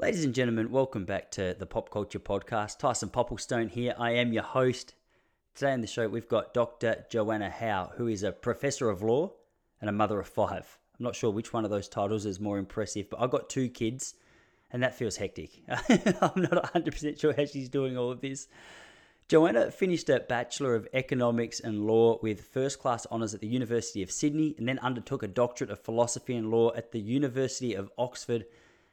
Ladies and gentlemen, welcome back to the Pop Culture Podcast. Tyson Popplestone here. I am your host. Today on the show, we've got Dr. Joanna Howe, who is a professor of law and a mother of five. I'm not sure which one of those titles is more impressive, but I've got two kids, and that feels hectic. I'm not 100% sure how she's doing all of this. Joanna finished a Bachelor of Economics and Law with first class honours at the University of Sydney and then undertook a Doctorate of Philosophy and Law at the University of Oxford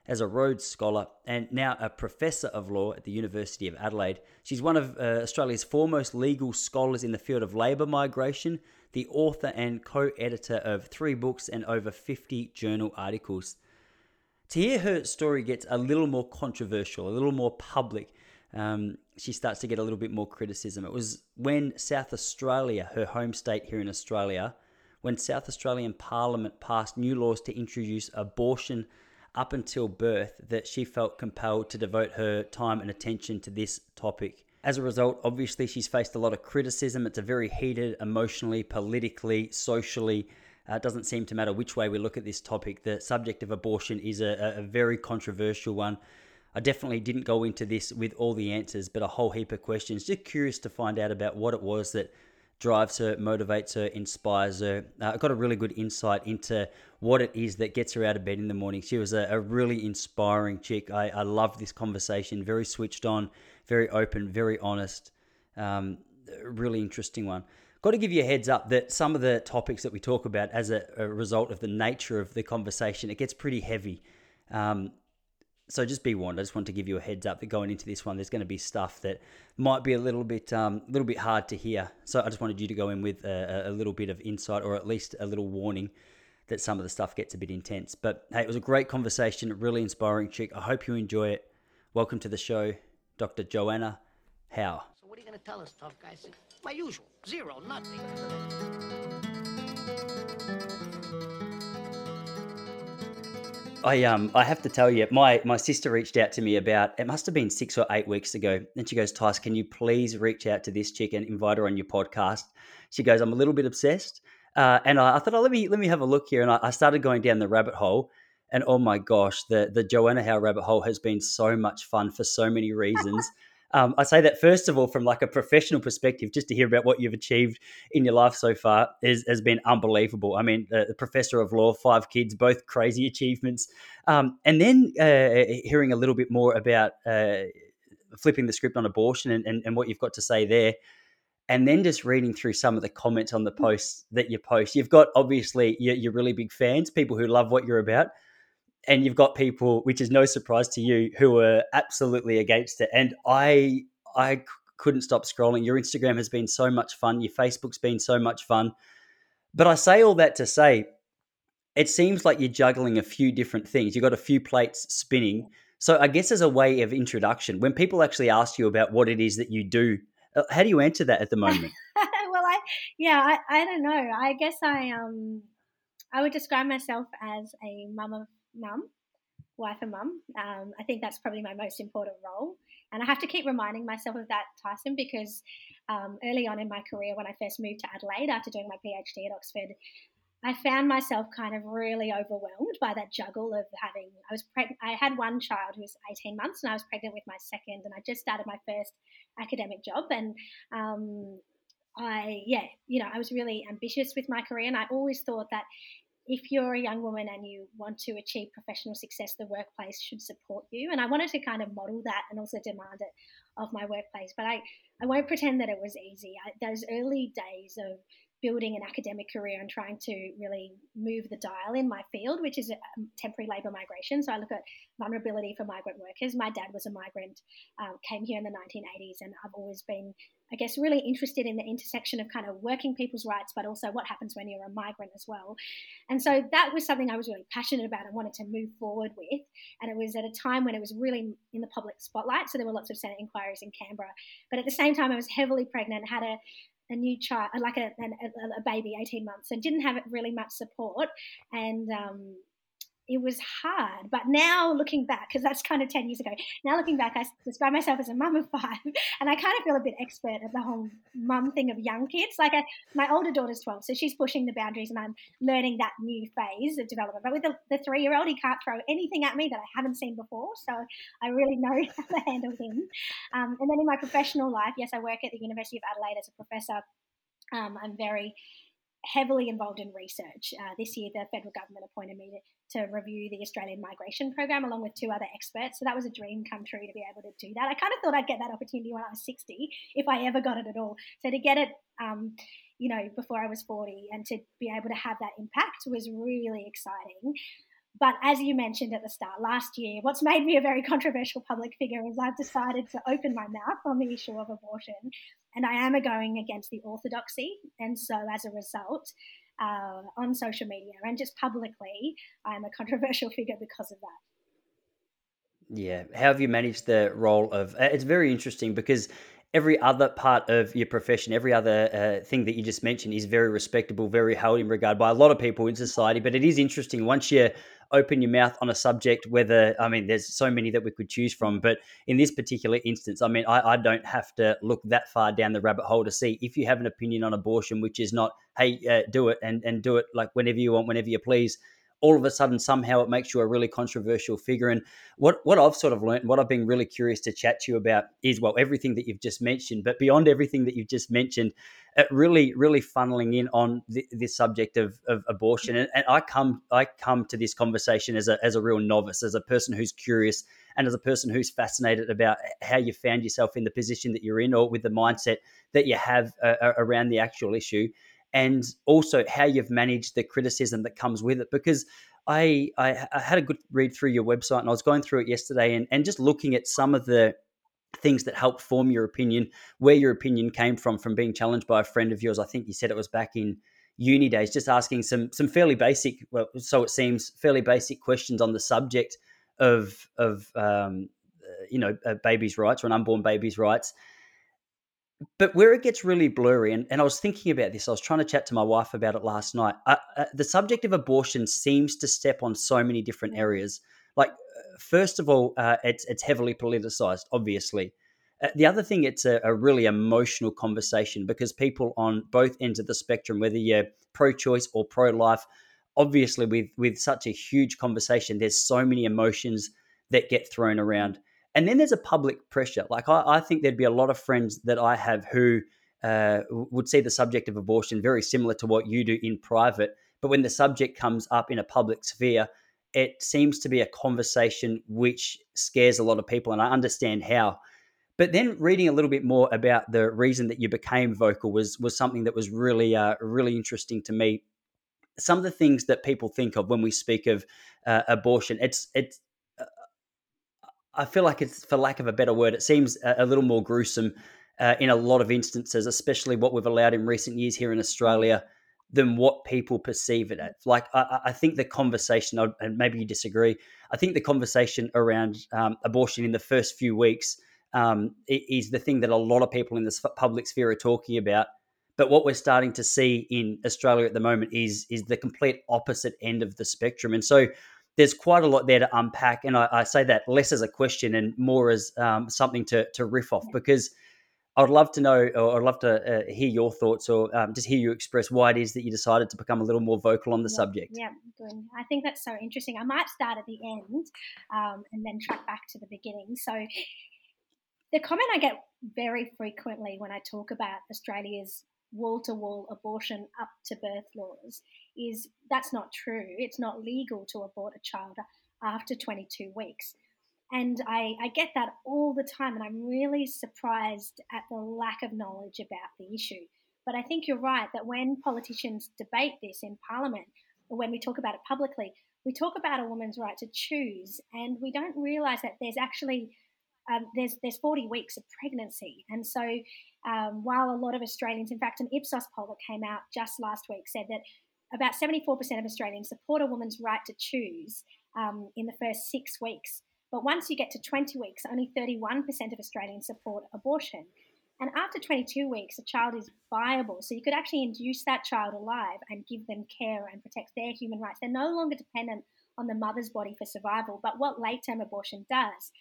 as a Rhodes Scholar and now a Professor of Law at the University of Adelaide. She's one of uh, Australia's foremost legal scholars in the field of labour migration, the author and co editor of three books and over 50 journal articles. To hear her story gets a little more controversial, a little more public. Um, she starts to get a little bit more criticism. It was when South Australia, her home state here in Australia, when South Australian Parliament passed new laws to introduce abortion up until birth that she felt compelled to devote her time and attention to this topic. As a result, obviously, she's faced a lot of criticism. It's a very heated, emotionally, politically, socially. Uh, it doesn't seem to matter which way we look at this topic. The subject of abortion is a, a very controversial one. I definitely didn't go into this with all the answers, but a whole heap of questions. Just curious to find out about what it was that drives her, motivates her, inspires her. Uh, I got a really good insight into what it is that gets her out of bed in the morning. She was a, a really inspiring chick. I, I loved this conversation, very switched on, very open, very honest. Um, really interesting one. Got to give you a heads up that some of the topics that we talk about as a, a result of the nature of the conversation, it gets pretty heavy. Um, so just be warned. I just want to give you a heads up that going into this one, there's going to be stuff that might be a little bit, um, little bit hard to hear. So I just wanted you to go in with a, a, little bit of insight, or at least a little warning that some of the stuff gets a bit intense. But hey, it was a great conversation, really inspiring chick. I hope you enjoy it. Welcome to the show, Dr. Joanna Howe. So what are you going to tell us, tough guys? My usual, zero, nothing. I um I have to tell you, my my sister reached out to me about it must have been six or eight weeks ago. And she goes, Tice, can you please reach out to this chick and invite her on your podcast? She goes, I'm a little bit obsessed. Uh, and I, I, thought, oh, let me let me have a look here. And I, I, started going down the rabbit hole. And oh my gosh, the the Joanna Howe rabbit hole has been so much fun for so many reasons. Um, I say that first of all, from like a professional perspective, just to hear about what you've achieved in your life so far is, has been unbelievable. I mean, the, professor of law, five kids, both crazy achievements, um, and then uh, hearing a little bit more about uh, flipping the script on abortion and, and, and what you've got to say there and then just reading through some of the comments on the posts that you post. You've got obviously your, your, really big fans, people who love what you're about, and you've got people, which is no surprise to you, who are absolutely against it. And I, I couldn't stop scrolling. Your Instagram has been so much fun. Your Facebook's been so much fun. But I say all that to say, it seems like you're juggling a few different things. You've got a few plates spinning. So I guess as a way of introduction, when people actually ask you about what it is that you do, uh, how do you answer that at the moment? well, I yeah, I, I don't know. I guess I um I would describe myself as a mum of mum, wife and mum. Um, I think that's probably my most important role. And I have to keep reminding myself of that, Tyson, because um, early on in my career, when I first moved to Adelaide after doing my PhD at Oxford, I found myself kind of really overwhelmed by that juggle of having. I was pregnant. I had one child who was 18 months, and I was pregnant with my second, and I just started my first academic job, and um, I, yeah, you know, I was really ambitious with my career, and I always thought that if you're a young woman and you want to achieve professional success, the workplace should support you. And I wanted to kind of model that and also demand it of my workplace. But I, I won't pretend that it was easy. I, those early days of building an academic career and trying to really move the dial in my field, which is um, temporary labour migration. So I look at vulnerability for migrant workers. My dad was a migrant, um, came here in the 1980s, and I've always been, I guess, really interested in the intersection of kind of working people's rights, but also what happens when you're a migrant as well. And so that was something I was really passionate about and wanted to move forward with. And it was at a time when it was really in the public spotlight. So there were lots of Senate inquiries in Canberra. But at the same time, I was heavily pregnant, had a a new child, like a, a, a, baby, 18 months, and didn't have really much support. And um, it was hard. But now looking back, because that's kind of 10 years ago, now looking back, I describe myself as a mum of five, and I kind of feel a bit expert at the whole mum thing of young kids. Like, I, my older daughter's 12, so she's pushing the boundaries, and I'm learning that new phase of development. But with the, the three year old, he can't throw anything at me that I haven't seen before, so I really know how to handle him. Um, and then in my professional life, yes, I work at the University of Adelaide as a professor. Um, I'm very heavily involved in research. Uh, this year, the federal government appointed me to, review the Australian migration program along with two other experts. So that was a dream come true to be able to do that. I kind of thought I'd get that opportunity when I was 60, if I ever got it at all. So to get it, um, you know, before I was 40 and to be able to have that impact was really exciting. But as you mentioned at the start, last year, what's made me a very controversial public figure is I've decided to open my mouth on the issue of abortion and I am going against the orthodoxy. And so, as a result, uh, on social media and just publicly, I'm a controversial figure because of that. Yeah. How have you managed the role of? Uh, it's very interesting because every other part of your profession, every other uh, thing that you just mentioned is very respectable, very held in regard by a lot of people in society. But it is interesting once you open your mouth on a subject, whether, I mean, there's so many that we could choose from, but in this particular instance, I mean, I, I don't have to look that far down the rabbit hole to see if you have an opinion on abortion, which is not, hey, uh, do it and, and do it like whenever you want, whenever you please all of a sudden somehow it makes you a really controversial figure. And what what I've sort of learned, what I've been really curious to chat to you about is well everything that you've just mentioned, but beyond everything that you've just mentioned, really really funneling in on the, this subject of, of abortion. And, and I come I come to this conversation as a as a real novice, as a person who's curious. And as a person who's fascinated about how you found yourself in the position that you're in, or with the mindset that you have uh, around the actual issue, and also how you've managed the criticism that comes with it. Because I, I, I had a good read through your website and I was going through it yesterday and, and just looking at some of the things that help form your opinion, where your opinion came from, from being challenged by a friend of yours. I think you said it was back in uni days, just asking some some fairly basic, well, so it seems, fairly basic questions on the subject of of um, uh, you know babies' rights or an unborn baby's rights, but where it gets really blurry, and, and I was thinking about this, I was trying to chat to my wife about it last night. Uh, uh, the subject of abortion seems to step on so many different areas. Like, uh, first of all, uh, it's it's heavily politicized, obviously. Uh, the other thing, it's a, a, really emotional conversation because people on both ends of the spectrum, whether you're pro-choice or pro-life, obviously with with such a huge conversation, there's so many emotions that get thrown around. And then there's a public pressure. Like I, I think there'd be a lot of friends that I have who uh, would see the subject of abortion very similar to what you do in private. But when the subject comes up in a public sphere, it seems to be a conversation which scares a lot of people, and I understand how. But then reading a little bit more about the reason that you became vocal was was something that was really uh, really interesting to me. Some of the things that people think of when we speak of uh, abortion, it's it's I feel like it's, for lack of a better word, it seems a, a little more gruesome uh, in a lot of instances, especially what we've allowed in recent years here in Australia, than what people perceive it as. Like, I, I think the conversation, and maybe you disagree, I think the conversation around um, abortion in the first few weeks um, is the thing that a lot of people in this public sphere are talking about. But what we're starting to see in Australia at the moment is is the complete opposite end of the spectrum. And so there's quite a lot there to unpack. And I, I say that less as a question and more as um, something to, to riff off because I'd love to know, or I'd love to uh, hear your thoughts, or um, just hear you express why it is that you decided to become a little more vocal on the yeah, subject. Yeah, good. I think that's so interesting. I might start at the end um, and then track back to the beginning. So, the comment I get very frequently when I talk about Australia's wall to wall abortion up to birth laws is that's not true. It's not legal to abort a child after 22 weeks. And I, I get that all the time, and I'm really surprised at the lack of knowledge about the issue. But I think you're right that when politicians debate this in Parliament, or when we talk about it publicly, we talk about a woman's right to choose, and we don't realise that there's actually um, there's there's 40 weeks of pregnancy, and so um, while a lot of Australians, in fact, an Ipsos poll that came out just last week said that about 74% of Australians support a woman's right to choose um, in the first six weeks. But once you get to 20 weeks, only 31% of Australians support abortion. And after 22 weeks, a child is viable. So you could actually induce that child alive and give them care and protect their human rights. They're no longer dependent on the mother's body for survival. But what late term abortion does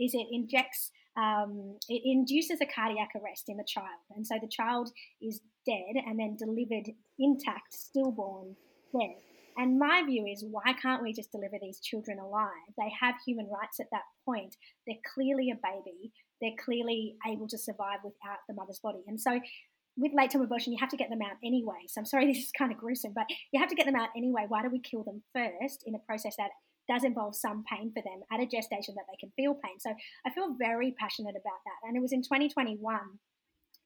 is it injects, um, it induces a cardiac arrest in the child. And so the child is dead and then delivered intact, stillborn, dead. And my view is why can't we just deliver these children alive? They have human rights at that point. They're clearly a baby. They're clearly able to survive without the mother's body. And so with late term abortion, you have to get them out anyway. So I'm sorry this is kind of gruesome, but you have to get them out anyway. Why do we kill them first in a process that does involve some pain for them at a gestation that they can feel pain? So I feel very passionate about that. And it was in 2021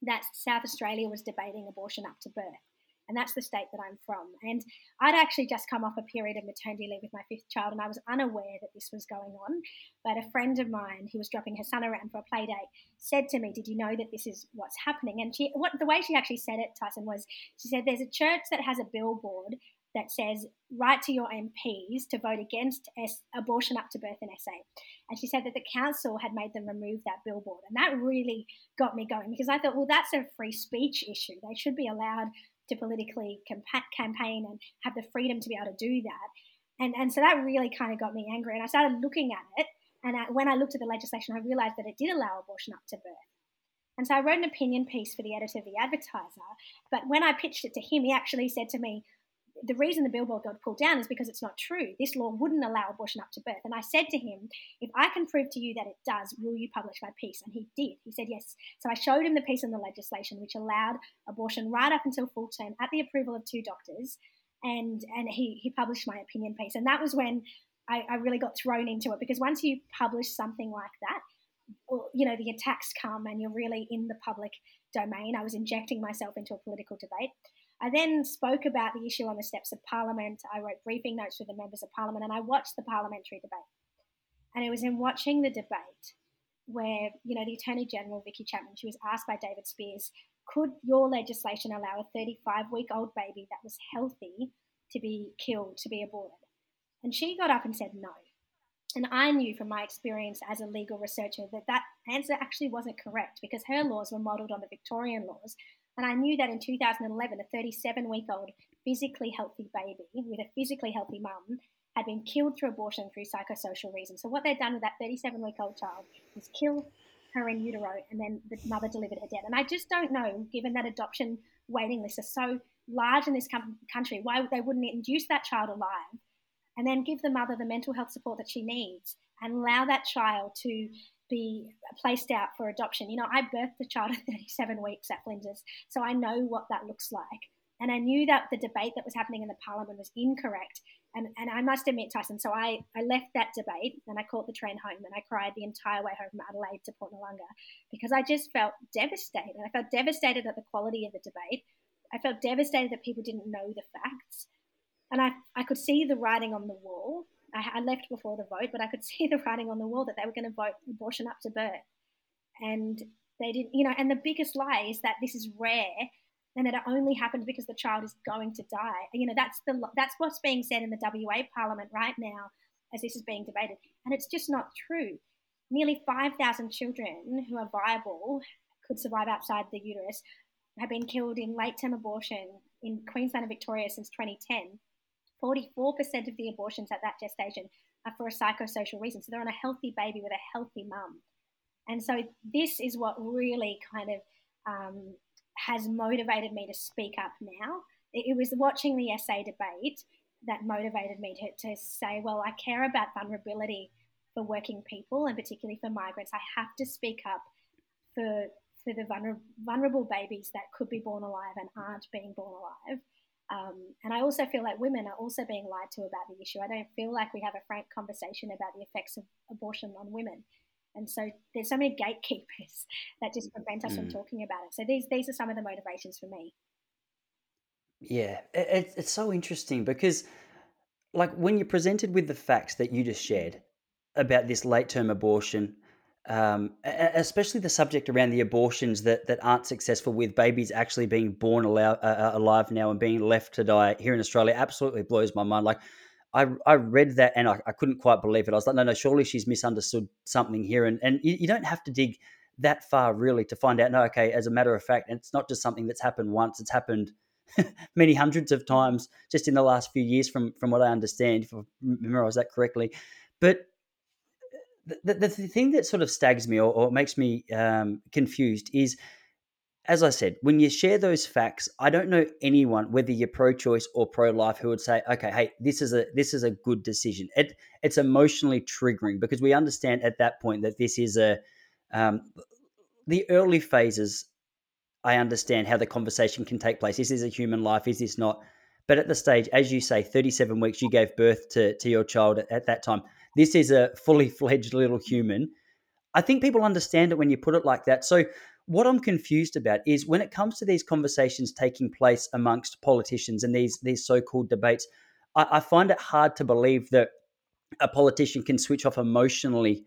that South Australia was debating abortion up to birth and that's the state that I'm from. And I'd actually just come off a period of maternity leave with my fifth child, and I was unaware that this was going on. But a friend of mine who was dropping her son around for a play date said to me, "Did you know that this is what's happening?" And she, what the way she actually said it, Tyson, was she said, "There's a church that has a billboard." That says, write to your MPs to vote against S- abortion up to birth in SA. And she said that the council had made them remove that billboard. And that really got me going because I thought, well, that's a free speech issue. They should be allowed to politically campaign and have the freedom to be able to do that. And, and so that really kind of got me angry. And I started looking at it. And I, when I looked at the legislation, I realized that it did allow abortion up to birth. And so I wrote an opinion piece for the editor of The Advertiser. But when I pitched it to him, he actually said to me, the reason the billboard got pulled down is because it's not true. This law wouldn't allow abortion up to birth. And I said to him, if I can prove to you that it does, will you publish my piece? And he did. He said yes. So I showed him the piece in the legislation which allowed abortion right up until full term at the approval of two doctors. And and he, he published my opinion piece. And that was when I, I really got thrown into it because once you publish something like that, you know, the attacks come and you're really in the public domain. I was injecting myself into a political debate. I then spoke about the issue on the steps of Parliament. I wrote briefing notes for the members of Parliament and I watched the parliamentary debate. And it was in watching the debate where, you know, the Attorney General, Vickie Chapman, she was asked by David Speirs, could your legislation allow a 35 week old baby that was healthy to be killed, to be aborted? And she got up and said no. And I knew from my experience as a legal researcher that that answer actually wasn't correct because her laws were modelled on the Victorian laws, and I knew that in 2011, a 37 week old physically healthy baby with a physically healthy mum had been killed through abortion through psychosocial reasons. So, what they'd done with that 37 week old child was kill her in utero and then the mother delivered her dead. And I just don't know, given that adoption waiting lists are so large in this country, why they wouldn't induce that child alive and then give the mother the mental health support that she needs and allow that child to be placed out for adoption. You know, I birthed a child at 37 weeks at Flinders, so I know what that looks like. And I knew that the debate that was happening in the parliament was incorrect. And, and I must admit, Tyson, so I, I left that debate and I caught the train home and I cried the entire way home from Adelaide to Port Noarlunga because I just felt devastated. I felt devastated at the quality of the debate. I felt devastated that people didn't know the facts. And I, I could see the writing on the wall I, I left before the vote, but I could see the writing on the wall that they were going to vote abortion up to birth. And they didn't, you know, and the biggest lie is that this is rare and that it only happens because the child is going to die. You know, that's the that's what's being said in the WA Parliament right now as this is being debated, and it's just not true. Nearly 5,000 children who are viable could survive outside the uterus have been killed in late-term abortion in Queensland and Victoria since 2010. 44% of the abortions at that gestation are for a psychosocial reason. So they're on a healthy baby with a healthy mum. And so this is what really kind of um, has motivated me to speak up now. It, was watching the SA debate that motivated me to, to say, well, I care about vulnerability for working people and particularly for migrants. I have to speak up for for the vulnerable, vulnerable babies that could be born alive and aren't being born alive. Um, and I also feel like women are also being lied to about the issue. I don't feel like we have a frank conversation about the effects of abortion on women. And so there's so many gatekeepers that just prevent us mm. from talking about it. So these these are some of the motivations for me. Yeah, it, it's so interesting because, like, when you're presented with the facts that you just shared about this late term abortion, um, especially the subject around the abortions that, that aren't successful with babies actually being born alive, uh, uh, alive now and being left to die here in Australia absolutely blows my mind. Like, I, I read that and I, I couldn't quite believe it. I was like, no, no, surely she's misunderstood something here. And, and you, you don't have to dig that far really to find out, no, okay, as a matter of fact, it's not just something that's happened once, it's happened many hundreds of times just in the last few years, from from what I understand, if I memorize that correctly. But the, the, the thing that sort of stags me or, or makes me um, confused is as I said, when you share those facts, I don't know anyone, whether you're pro-choice or pro-life, who would say, "Okay, hey, this is a this is a good decision." It it's emotionally triggering because we understand at that point that this is a um, the early phases. I understand how the conversation can take place. This Is a human life? Is this not? But at the stage, as you say, 37 weeks, you gave birth to to your child at, at that time. This is a fully fledged little human. I think people understand it when you put it like that. So what I'm confused about is when it comes to these conversations taking place amongst politicians and these these so-called debates, I, I find it hard to believe that a politician can switch off emotionally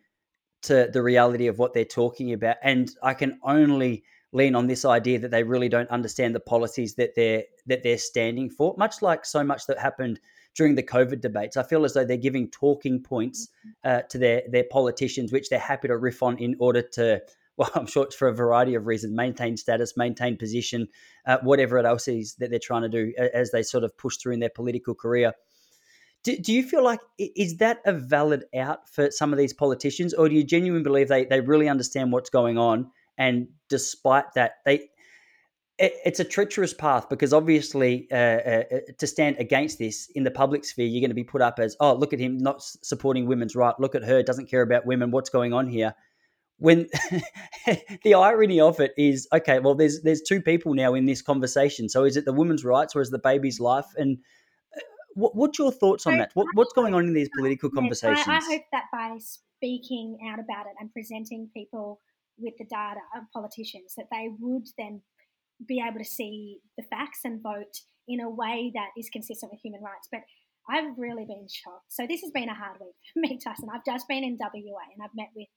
to the reality of what they're talking about. And I can only lean on this idea that they really don't understand the policies that they're that they're standing for. Much like so much that happened during the COVID debates, I feel as though they're giving talking points uh, to their their politicians, which they're happy to riff on in order to well, I'm sure it's for a variety of reasons maintain status, maintain position, uh, whatever it else is that they're trying to do as they sort of push through in their political career. Do, do you feel like is that a valid out for some of these politicians, or do you genuinely believe they, they really understand what's going on? And despite that, they it, it's a treacherous path because obviously uh, uh, uh to stand against this in the public sphere, you're going to be put up as, oh, look at him not supporting women's right. Look at her, doesn't care about women. What's going on here? when the irony of it is okay well there's there's two people now in this conversation so is it the woman's rights or is the baby's life and uh, what, what's your thoughts on that what, what's going on in these political conversations I, I hope that by speaking out about it and presenting people with the data of politicians that they would then be able to see the facts and vote in a way that is consistent with human rights but I've really been shocked. So this has been a hard week for me, Tyson. I've just been in WA and I've met with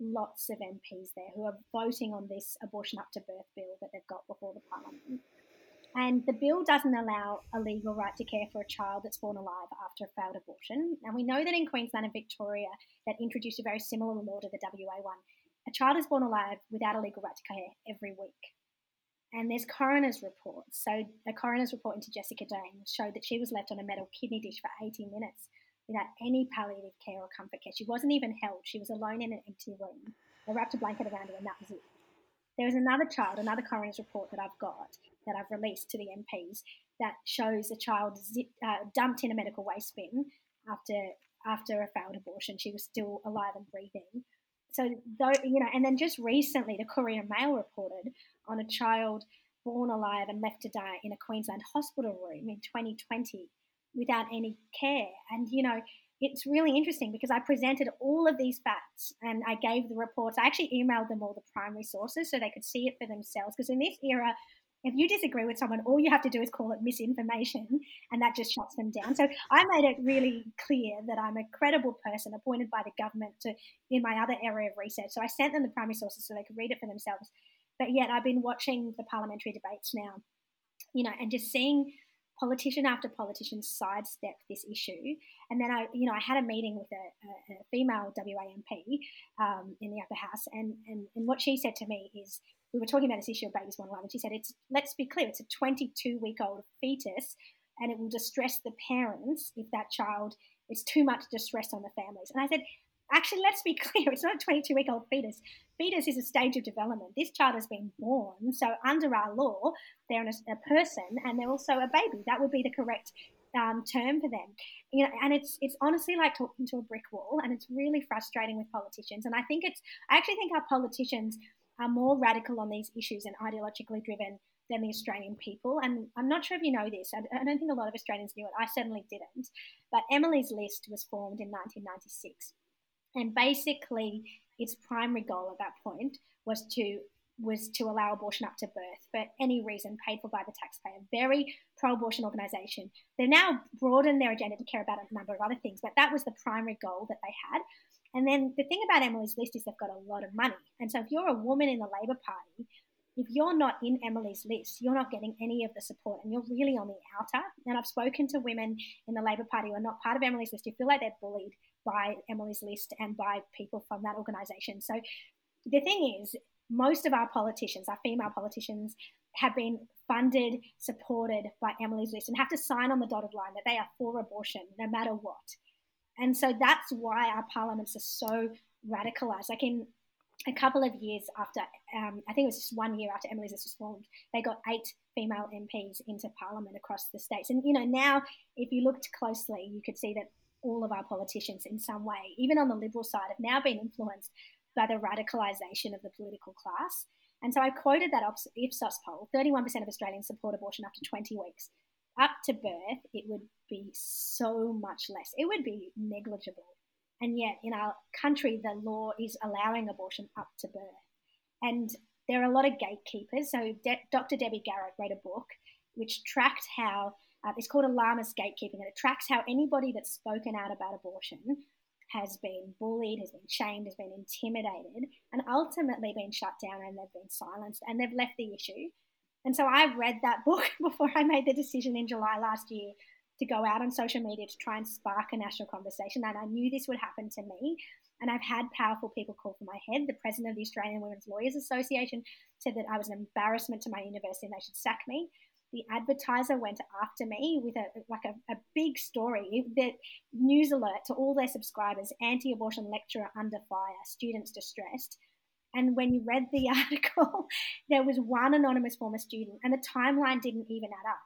lots of MPs there who are voting on this abortion up to birth bill that they've got before the parliament. And the bill doesn't allow a legal right to care for a child that's born alive after a failed abortion. And we know that in Queensland and Victoria, that introduced a very similar law to the WA one. A child is born alive without a legal right to care every week. And there's coroner's reports. So the coroner's report into Jessica Dane showed that she was left on a metal kidney dish for 18 minutes without any palliative care or comfort care. She wasn't even held. She was alone in an empty room. They wrapped a blanket around her, and that was it. There is another child, another coroner's report that I've got that I've released to the MPs that shows a child uh, dumped in a medical waste bin after after a failed abortion. She was still alive and breathing. So, though you know, and then just recently, the Courier Mail reported on a child born alive and left to die in a Queensland hospital room in 2020 without any care. And, you know, it's really interesting because I presented all of these facts and I gave the reports. I actually emailed them all the primary sources so they could see it for themselves. Because in this era, if you disagree with someone, all you have to do is call it misinformation, and that just shuts them down. So I made it really clear that I'm a credible person appointed by the government to in my other area of research. So I sent them the primary sources so they could read it for themselves. But yet I've been watching the parliamentary debates now, you know, and just seeing politician after politician sidestep this issue. And then I, you know, I had a meeting with a, a, a female WA MP um, in the upper house, and, and and what she said to me is, we were talking about this issue of babies born alive, and she said, "It's let's be clear, it's a 22 week old fetus, and it will distress the parents if that child is too much distress on the families." And I said, Actually, let's be clear, it's not a 22 week old fetus. Fetus is a stage of development. This child has been born. So, under our law, they're a, person and they're also a baby. That would be the correct um, term for them. You know, and it's it's honestly like talking to a brick wall, and it's really frustrating with politicians. And I think it's I actually think our politicians are more radical on these issues and ideologically driven than the Australian people. And I'm not sure if you know this. I, don't think a lot of Australians knew it. I certainly didn't. But Emily's List was formed in 1996. And basically, its primary goal at that point was to was to allow abortion up to birth for any reason paid for by the taxpayer. Very pro-abortion organisation. They've now broadened their agenda to care about a number of other things, but that was the primary goal that they had. And then the thing about Emily's List is they've got a lot of money. And so if you're a woman in the Labor Party, if you're not in Emily's list, you're not getting any of the support and you're really on the outer. And I've spoken to women in the Labor Party who are not part of Emily's list who feel like they're bullied by Emily's List and by people from that organisation. So the thing is, most of our politicians, our female politicians, have been funded, supported by Emily's List and have to sign on the dotted line that they are for abortion no matter what. And so that's why our parliaments are so radicalized. Like in a couple of years after, um, I think it was just one year after Emily's was formed, they got eight female MPs into parliament across the states. And, you know, now if you looked closely, you could see that all of our politicians in some way, even on the liberal side, have now been influenced by the radicalisation of the political class. And so I quoted that Ipsos poll 31% of Australians support abortion after 20 weeks. Up to birth, it would be so much less. It would be negligible. And yet, in our country, the law is allowing abortion up to birth. And there are a lot of gatekeepers. So, De- Dr. Debbie Garratt wrote a book which tracked how uh, it's called alarmist gatekeeping, and it tracks how anybody that's spoken out about abortion has been bullied, has been shamed, has been intimidated, and ultimately been shut down and they've been silenced and they've left the issue. And so I read that book before I made the decision in July last year to go out on social media to try and spark a national conversation. And I knew this would happen to me. And I've had powerful people call for my head. The president of the Australian Women's Lawyers Association said that I was an embarrassment to my university and they should sack me the advertiser went after me with a like a, a big story that news alert to all their subscribers anti-abortion lecturer under fire students distressed and when you read the article there was one anonymous former student and the timeline didn't even add up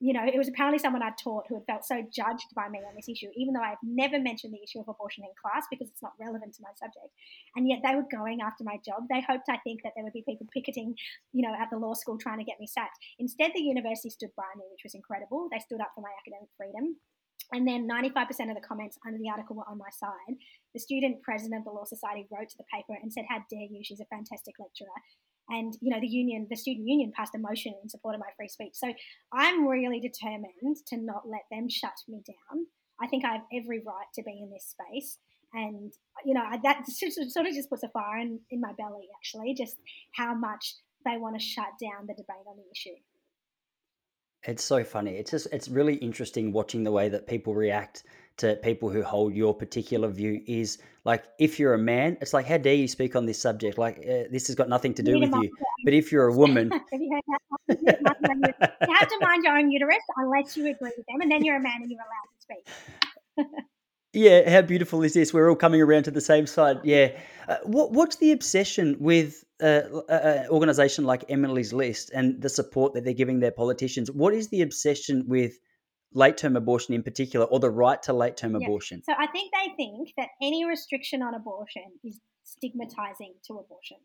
you know, it was apparently someone I'd taught who had felt so judged by me on this issue, even though I've never mentioned the issue of abortion in class because it's not relevant to my subject. And yet they were going after my job. They hoped, I think, that there would be people picketing, you know, at the law school trying to get me sacked. Instead, the university stood by me, which was incredible. They stood up for my academic freedom. And then 95% of the comments under the article were on my side. The student president of the Law Society wrote to the paper and said, How dare you? She's a fantastic lecturer. And you know the union the student union passed a motion in support of my free speech. So i'm really determined to not let them shut me down. I think i have every right to be in this space. And you know that sort of just puts a fire in, in my belly actually just how much they want to shut down the debate on the issue it's so funny. It's just it's really interesting watching the way that people react to people who hold your particular view is like if you're a man it's like how dare you speak on this subject? Like uh, this has got nothing to do with you. but if you're a woman you have to mind your own uterus unless you agree with them and then you're a man and you're allowed to speak. Yeah how beautiful is this? We're all coming around to the same side. Yeah. Uh, what, what's the obsession with an organization like emily's list and the support that they're giving their politicians what is the obsession with late term abortion in particular, or the right to late term yeah. abortion? So I think they think that any restriction on abortion is stigmatizing to abortion.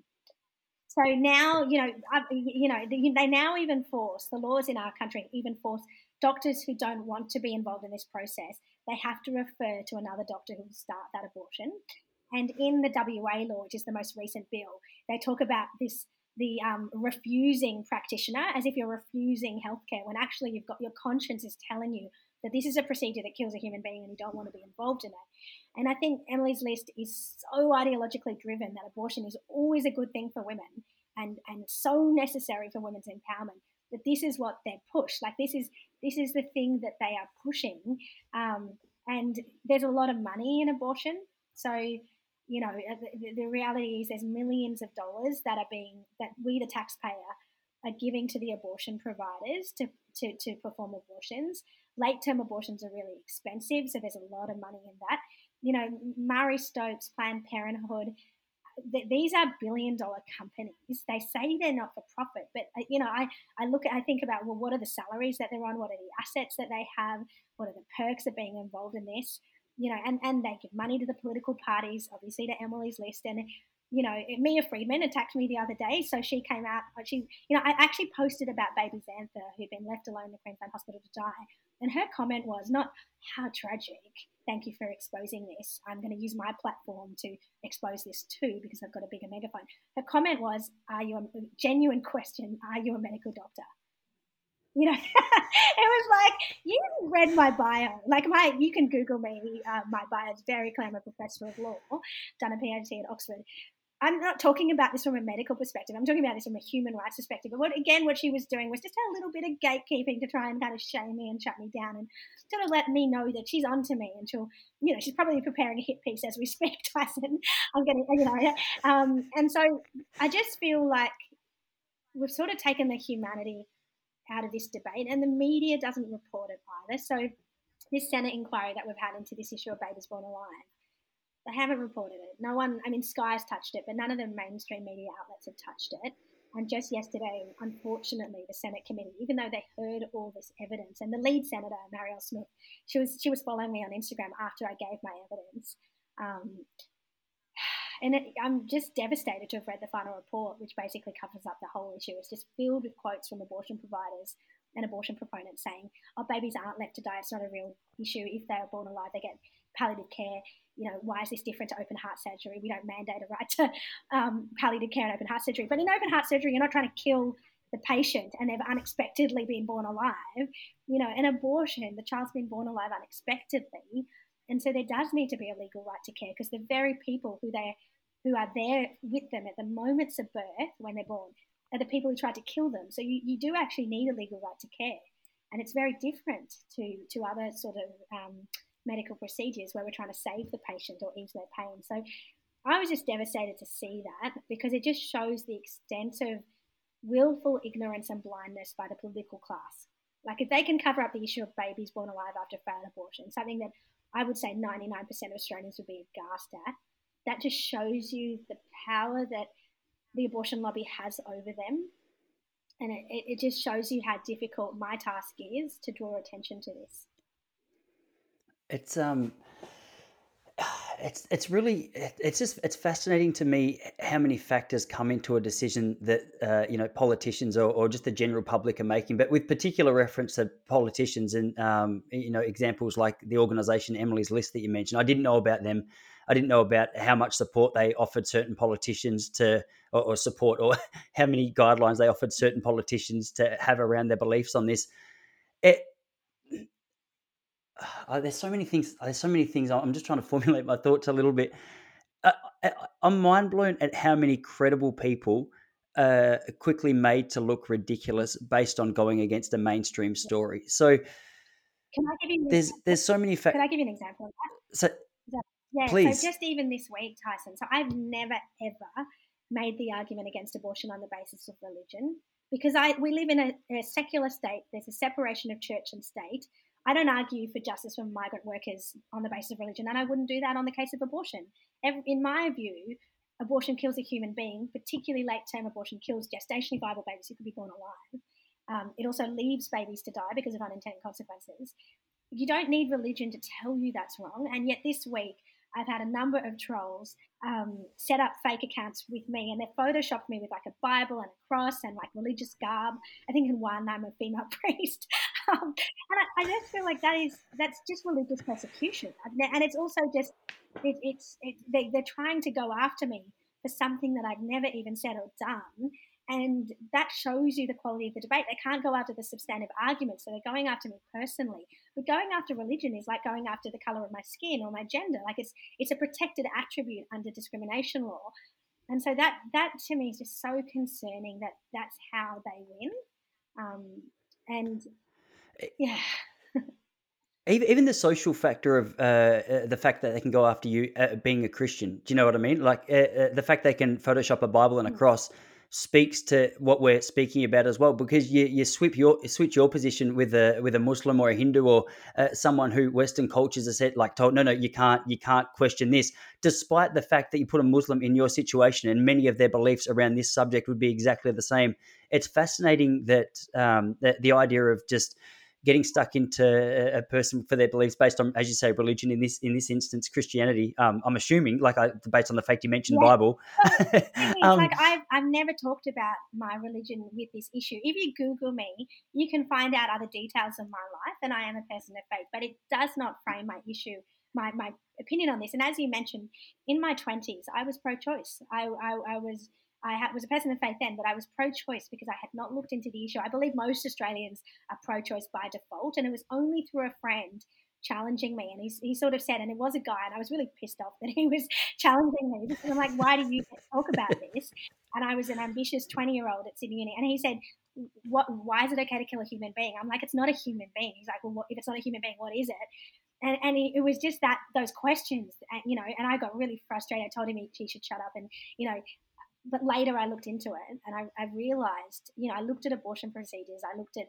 So now, you know, you know, they now even force the laws in our country even force doctors who don't want to be involved in this process. They have to refer to another doctor who will start that abortion. And in the WA law, which is the most recent bill, they talk about this the um, refusing practitioner as if you're refusing healthcare when actually you've got your conscience is telling you that this is a procedure that kills a human being and you don't want to be involved in it. And I think Emily's list is so ideologically driven that abortion is always a good thing for women and, and so necessary for women's empowerment that this is what they're pushed. Like this is this is the thing that they are pushing. Um, and there's a lot of money in abortion. So you know, uh, the, the reality is there's millions of dollars that are being, that we, the taxpayer, are giving to the abortion providers to, to, to perform abortions. Late term abortions are really expensive, so there's a lot of money in that. You know, Marie Stopes, Planned Parenthood, th- these are billion dollar companies. They say they're not for profit, but uh, you know, I, I look at, I think about well, what are the salaries that they're on? What are the assets that they have? What are the perks of being involved in this? You know, and, and they give money to the political parties, obviously to Emily's list. And, you know, Mia Freedman attacked me the other day. So she came out, uh, she, you know, I actually posted about baby Xantha, who'd been left alone in the Queensland hospital to die. And her comment was not, how tragic. Thank you for exposing this. I'm going to use my platform to expose this too because I've got a bigger megaphone. Her comment was, are you a genuine question? Are you a medical doctor? You know, it was like you read my bio. Like my, you can Google me. Uh, my bio is Barry Clammer, professor of law, done a PhD at Oxford. I'm not talking about this from a medical perspective. I'm talking about this from a human rights perspective. But what, again, what she was doing was just a little bit of gatekeeping to try and kind of shame me and shut me down and sort of let me know that she's onto me she'll, you know, she's probably preparing a hit piece as we speak, Tyson. I'm getting, you know, um, and so I just feel like we've sort of taken the humanity out of this debate, and the media doesn't report it either. So, this Senate inquiry that we've had into this issue of babies born alive, they haven't reported it. No one, I mean, Sky's touched it, but none of the mainstream media outlets have touched it. And just yesterday, unfortunately, the Senate committee, even though they heard all this evidence, and the lead senator, Marielle Smith, she was she was following me on Instagram after I gave my evidence. Um, and it, I'm just devastated to have read the final report, which basically covers up the whole issue. It's just filled with quotes from abortion providers and abortion proponents saying, "Oh, babies aren't left to die. It's not a real issue. If they are born alive, they get palliative care you know, why is this different to open heart surgery? We don't mandate a right to um, palliative care in open heart surgery. But in open heart surgery, you're not trying to kill the patient and they've unexpectedly been born alive. You know, an abortion, the child's been born alive unexpectedly. And so there does need to be a legal right to care because the very people who they who are there with them at the moments of birth when they're born are the people who tried to kill them. So you, you do actually need a legal right to care. And it's very different to, to other sort of um, medical procedures where we're trying to save the patient or ease their pain. So I was just devastated to see that because it just shows the extent of willful ignorance and blindness by the political class. Like if they can cover up the issue of babies born alive after failed abortion, something that I would say 99% of Australians would be aghast at, that just shows you the power that the abortion lobby has over them. And it, it just shows you how difficult my task is to draw attention to this. It's um, it's it's really it's just it's fascinating to me how many factors come into a decision that uh, you know politicians or, or just the general public are making, but with particular reference to politicians and um, you know examples like the organisation Emily's List that you mentioned. I didn't know about them. I didn't know about how much support they offered certain politicians to, or, or support, or how many guidelines they offered certain politicians to have around their beliefs on this. It, uh, there's so many things. There's so many things. I'm just trying to formulate my thoughts a little bit. Uh, uh I'm mind blown at how many credible people uh, quickly made to look ridiculous based on going against a mainstream story. So, can I give you? There's there's so many facts. Can I give you an example? So, yeah. Please. So just even this week, Tyson. So I've never ever made the argument against abortion on the basis of religion because I we live in a, a secular state. There's a separation of church and state. I don't argue for justice for migrant workers on the basis of religion, and I wouldn't do that on the case of abortion. In my view, abortion kills a human being, particularly late term abortion kills gestationally viable babies who could be born alive. Um, it also leaves babies to die because of unintended consequences. You don't need religion to tell you that's wrong, and yet this week I've had a number of trolls um, set up fake accounts with me, and they've photoshopped me with like a Bible and a cross and like religious garb. I think in one I'm a female priest, um, and I, I, just feel like that is that's just religious persecution, and it's also just it, it's it, they, they're trying to go after me for something that I've never even said or done, and that shows you the quality of the debate. They can't go after the substantive arguments, so they're going after me personally. But going after religion is like going after the color of my skin or my gender. Like it's it's a protected attribute under discrimination law, and so that that to me is just so concerning that that's how they win. Um, and yeah. even, the social factor of uh, uh, the fact that they can go after you uh, being a Christian. Do you know what I mean? Like uh, uh the fact they can Photoshop a Bible and a mm. cross speaks to what we're speaking about as well because you, you switch your switch your position with a with a Muslim or a Hindu or uh, someone who Western cultures are said like told no no you can't you can't question this despite the fact that you put a Muslim in your situation and many of their beliefs around this subject would be exactly the same. It's fascinating that um, the, the idea of just getting stuck into a person for their beliefs based on, as you say, religion. In this in this instance, Christianity. Um, I'm assuming, like, I, based on the fact you mentioned yeah. Bible. um, like I've I've never talked about my religion with this issue. If you Google me, you can find out other details of my life, and I am a person of faith. But it does not frame my issue. My, my opinion on this, and as you mentioned, in my twenties, I was pro-choice. I, I, I was I was a person of faith then, but I was pro choice because I had not looked into the issue. I believe most Australians are pro choice by default. And it was only through a friend challenging me. And he, he sort of said, and it was a guy, and I was really pissed off that he was challenging me I'm like, why do you talk about this? And I was an ambitious 20 year old at Sydney Uni. And he said, what, why is it okay to kill a human being? I'm like, it's not a human being. He's like, well, what, if it's not a human being, what is it? And, and it was just that those questions, and, you know, and I got really frustrated. I told him he, he should shut up. And, you know, but later I looked into it and I, I realized, you know, I looked at abortion procedures, I looked at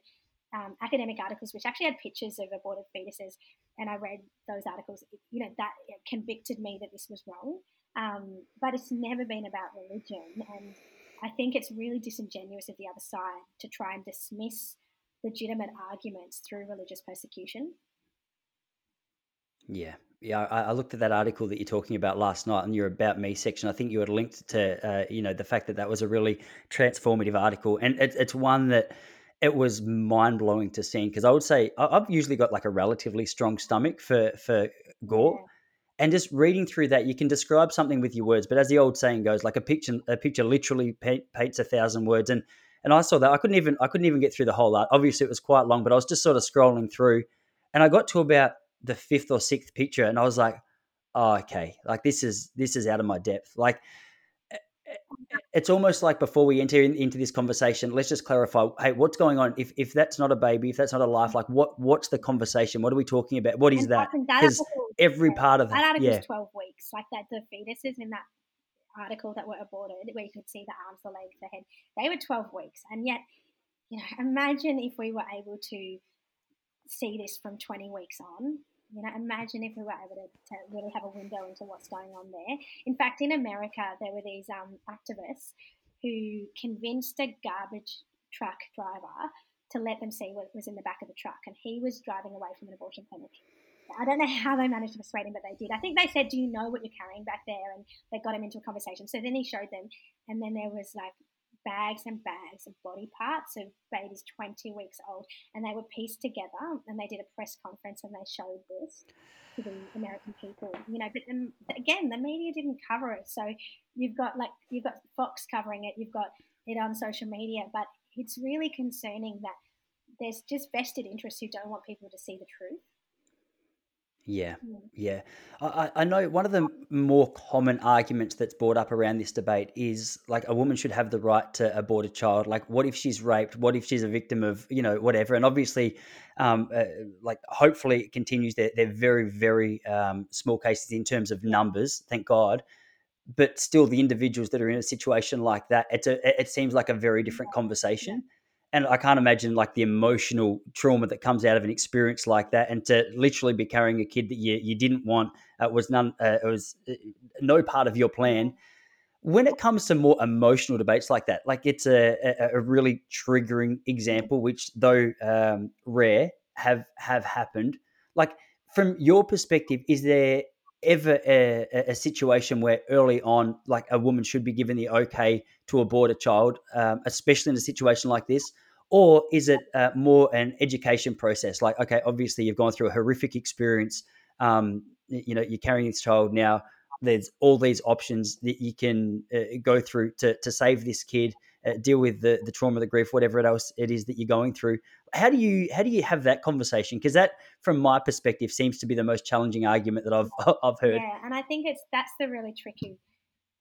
um, academic articles which actually had pictures of aborted fetuses, and I read those articles. You know, that convicted me that this was wrong. Um, but it's never been about religion, and I think it's really disingenuous of the other side to try and dismiss legitimate arguments through religious persecution. Yeah, yeah. I, I, looked at that article that you're talking about last night and your about me section. I think you had linked to, uh, you know, the fact that that was a really transformative article, and it, it's one that it was mind blowing to see. Because I would say I've usually got like a relatively strong stomach for for gore. Yeah. And just reading through that, you can describe something with your words. But as the old saying goes, like a picture, a picture literally paints a thousand words. And and I saw that I couldn't even I couldn't even get through the whole art. Obviously, it was quite long, but I was just sort of scrolling through, and I got to about the fifth or sixth picture, and I was like, oh, okay, like this is this is out of my depth. Like it's almost like before we enter in, into this conversation, let's just clarify. Hey, what's going on? If if that's not a baby, if that's not a life, like what what's the conversation? What are we talking about? What is that? Because every part of that, that article yeah. twelve weeks, like that the fetuses in that article that were aborted, where you could see the arms, the legs, the head, they were twelve weeks, and yet, you know, imagine if we were able to see this from twenty weeks on you know, imagine if we were able to, to, really have a window into what's going on there. In fact, in America, there were these um, activists who convinced a garbage truck driver to let them see what was in the back of the truck, and he was driving away from an abortion clinic. I don't know how they managed to persuade him, but they did. I think they said, "Do you know what you're carrying back there?" And they got him into a conversation. So then he showed them, and then there was like bags and bags of body parts of babies 20 weeks old, and they were pieced together. And they did a press conference and they showed this to the American people. You know, but um, again, the media didn't cover it. So you've got like you've got Fox covering it, you've got it on social media, but it's really concerning that there's just vested interests who don't want people to see the truth. Yeah, yeah. I, I know one of the more common arguments that's brought up around this debate is like a woman should have the right to abort a child. Like, what if she's raped? What if she's a victim of, you know, whatever? And obviously, um, uh, like, hopefully it continues. They're, they're very, very um, small cases in terms of numbers, thank God. But still, the individuals that are in a situation like that, it's a, it seems like a very different conversation and I can't imagine like the emotional trauma that comes out of an experience like that, and to literally be carrying a kid that you you didn't want uh, was none uh, it was uh, no part of your plan. When it comes to more emotional debates like that, like it's a, a, a really triggering example, which though um, rare have have happened. Like from your perspective, is there ever a, a, situation where early on, like a woman should be given the okay to abort a child, um, especially in a situation like this? Or is it uh, more an education process? Like, okay, obviously you've gone through a horrific experience. Um, you know, you're carrying this child now. There's all these options that you can uh, go through to, to save this kid, uh, deal with the, the trauma, the grief, whatever else it is that you're going through. How do you how do you have that conversation? Because that, from my perspective, seems to be the most challenging argument that I've I've heard. Yeah, and I think it's that's the really tricky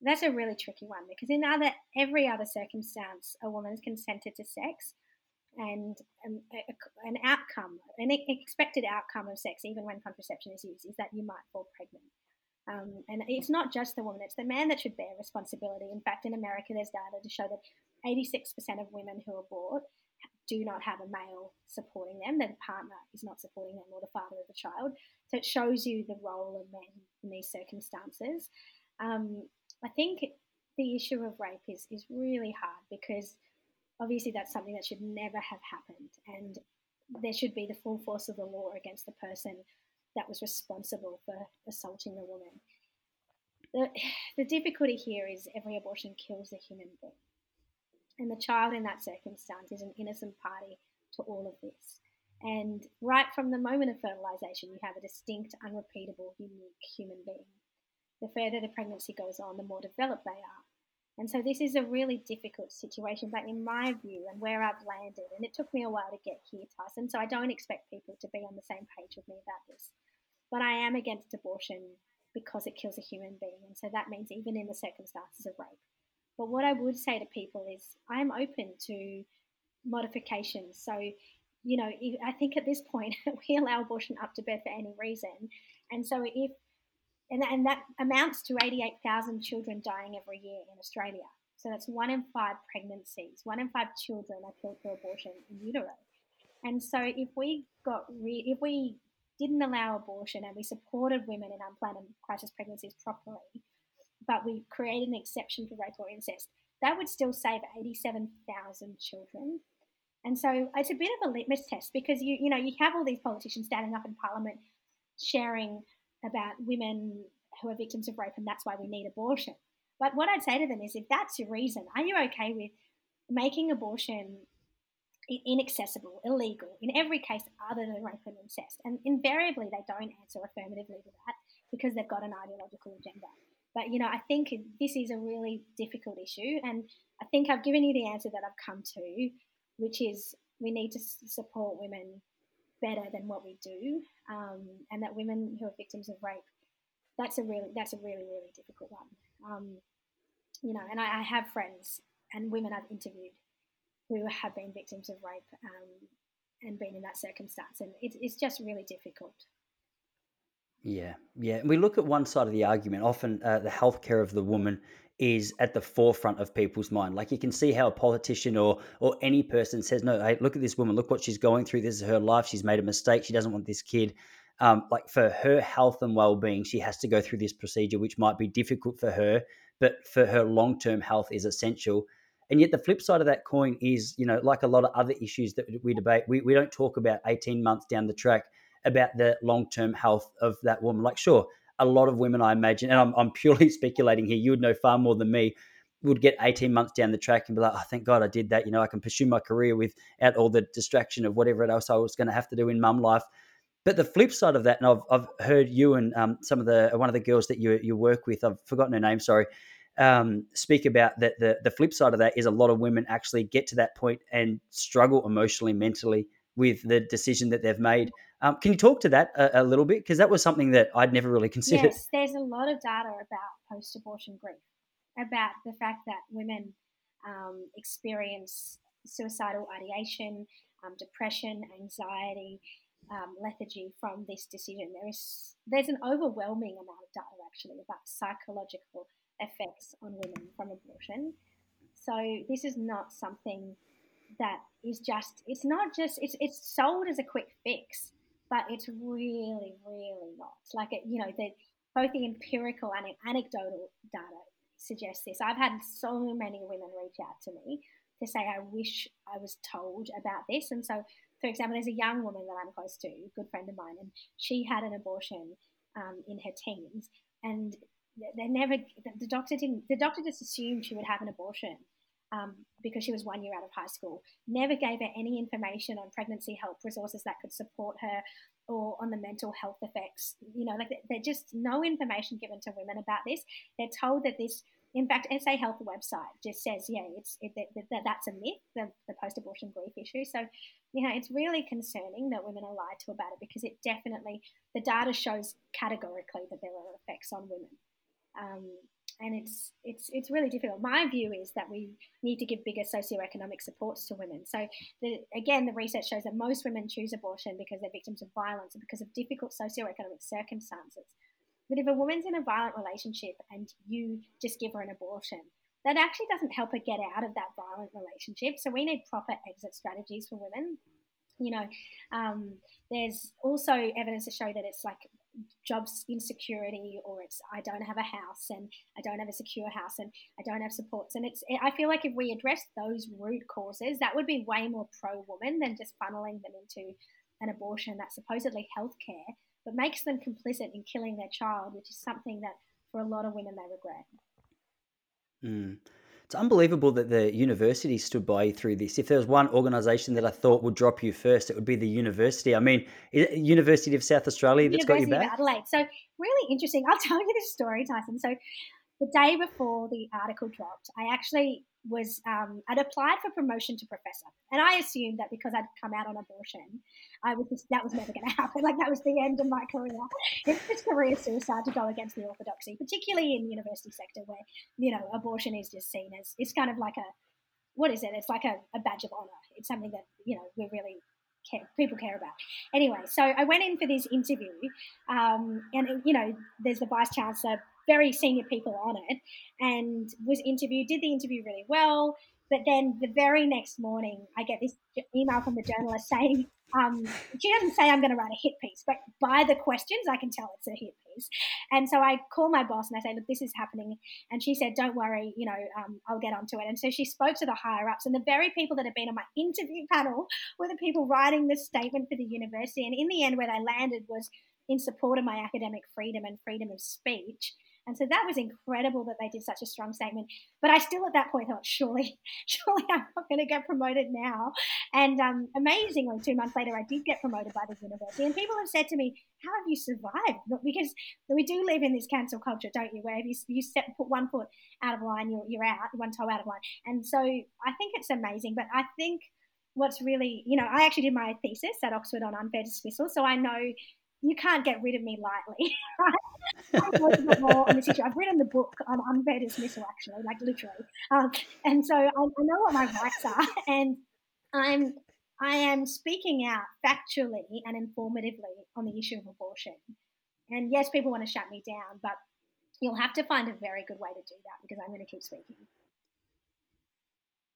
that's a really tricky one because in other every other circumstance, a woman's consented to sex and um, an outcome, an expected outcome of sex, even when contraception is used, is that you might fall pregnant. Um, and it's not just the woman, it's the man that should bear responsibility. In fact, in America, there's data to show that 86% of women who abort do not have a male supporting them, their partner is not supporting them, or the father of the child. So it shows you the role of men in these circumstances. Um, I think the issue of rape is, is really hard because obviously that's something that should never have happened and there should be the full force of the law against the person that was responsible for assaulting the woman. The, the difficulty here is every abortion kills a human being. And the child in that circumstance is an innocent party to all of this. And right from the moment of fertilization, you have a distinct, unrepeatable, unique human being. The further the pregnancy goes on, the more developed they are, and so this is a really difficult situation, but in my view and where I've landed, and it took me a while to get here, Tyson, so I don't expect people to be on the same page with me about this. But I am against abortion because it kills a human being, and so that means even in the circumstances of rape. But what I would say to people is I'm open to modifications. So, you know, I think at this point we allow abortion up to birth for any reason. And so if and, and that amounts to 88,000 children dying every year in Australia. So that's one in five pregnancies, one in five children are killed through abortion in utero. And so if we got re- if we didn't allow abortion and we supported women in unplanned and crisis pregnancies properly, but we created an exception for rape or incest, that would still save 87,000 children. And so it's a bit of a litmus test because you you know you have all these politicians standing up in parliament sharing about women who are victims of rape and that's why we need abortion. But what I'd say to them is if that's your reason, are you okay with making abortion inaccessible, illegal in every case other than rape and incest? And invariably they don't answer affirmatively to that because they've got an ideological agenda. But you know, I think this is a really difficult issue, and I think I've given you the answer that I've come to, which is we need to support women better than what we do, um, and that women who are victims of rape, that's a really that's a really really difficult one. Um, you know, and I, I, have friends and women I've interviewed who have been victims of rape um, and been in that circumstance, and it, it's just really difficult. Yeah, yeah. We look at one side of the argument. Often, uh, the healthcare of the woman is at the forefront of people's mind. Like you can see how a politician or or any person says, "No, hey, look at this woman. Look what she's going through. This is her life. She's made a mistake. She doesn't want this kid." Um, like for her health and well-being, she has to go through this procedure, which might be difficult for her, but for her long-term health is essential. And yet, the flip side of that coin is, you know, like a lot of other issues that we debate, we, we don't talk about 18 months down the track about the long term health of that woman. Like, sure, a lot of women, I imagine, and I'm, I'm purely speculating here, you would know far more than me, would get 18 months down the track and be like, oh, thank God I did that. You know, I can pursue my career without all the distraction of whatever else I was going to have to do in mum life. But the flip side of that, and I've, I've heard you and um, some of the one of the girls that you you work with, I've forgotten her name, sorry, um, speak about that. The the flip side of that is a lot of women actually get to that point and struggle emotionally, mentally with the decision that they've made. Um, can you talk to that a, a little bit? Because that was something that I'd never really considered. Yes, there's a lot of data about post abortion grief, about the fact that women um, experience suicidal ideation, um, depression, anxiety, um, lethargy from this decision. There is there's an overwhelming amount of data actually about psychological effects on women from abortion. So this is not something that is just it's not just it's it's sold as a quick fix but it's really, really not. Like, it, you know, the, both the empirical and anecdotal data suggest this. I've had so many women reach out to me to say, I wish I was told about this. And so, for example, there's a young woman that I'm close to, a good friend of mine, and she had an abortion um, in her teens. And they never, the doctor didn't, the doctor just assumed she would have an abortion um, because she was one year out of high school. Never gave her any information on pregnancy help resources that could support her or on the mental health effects. You know, like they're just no information given to women about this. They're told that this, in fact, SA Health website just says, yeah, it's it, that, that, that's a myth, the, the post-abortion grief issue. So, you know, it's really concerning that women are lied to about it because it definitely, the data shows categorically that there are effects on women. Um, and it's it's it's really difficult. My view is that we need to give bigger socioeconomic supports to women. So the, again, the research shows that most women choose abortion because they're victims of violence and because of difficult socioeconomic circumstances. But if a woman's in a violent relationship and you just give her an abortion, that actually doesn't help her get out of that violent relationship. So we need proper exit strategies for women. You know, um, there's also evidence to show that it's like jobs insecurity or it's I don't have a house and I don't have a secure house and I don't have supports and it's I feel like if we address those root causes that would be way more pro woman than just funneling them into an abortion that's supposedly healthcare but makes them complicit in killing their child which is something that for a lot of women they regret. Mm. It's unbelievable that the university stood by you through this. If there was one organisation that I thought would drop you first, it would be the university. I mean, University of South Australia that's University got you back. Of Adelaide. So really interesting. I'll tell you this story, Tyson. So the day before the article dropped, I actually was um, I'd applied for promotion to professor, and I assumed that because I'd come out on abortion, I was just that was never going to happen. Like that was the end of my career. It's career suicide to go against the orthodoxy, particularly in the university sector where you know abortion is just seen as it's kind of like a what is it? It's like a, a badge of honor. It's something that you know we really care, people care about. Anyway, so I went in for this interview, um, and you know, there's the vice chancellor very senior people on it, and was interviewed. Did the interview really well. But then the very next morning, I get this email from the journalist saying, um, she doesn't say I'm going to write a hit piece, but by the questions, I can tell it's a hit piece. And so I call my boss and I say, look, this is happening. And she said, don't worry, you know, um, I'll get onto it. And so she spoke to the higher ups, and the very people that had been on my interview panel were the people writing the statement for the university. And in the end, where they landed was in support of my academic freedom and freedom of speech. And so that was incredible that they did such a strong statement. But I still at that point thought, surely, surely I'm not going to get promoted now. And um, amazingly, two months later, I did get promoted by the university. And people have said to me, how have you survived? Because we do live in this cancel culture, don't you? Where if you, you step, put one foot out of line, you're, you're out, one toe out of line. And so I think it's amazing. But I think what's really, you know, I actually did my thesis at Oxford on unfair dismissal. So I know you can't get rid of me lightly. I've written the book on unfair dismissal, actually, like literally, um, and so I, I, know what my rights are, and I'm I am speaking out factually and informatively on the issue of abortion. And yes, people want to shut me down, but you'll have to find a very good way to do that because I'm going to keep speaking.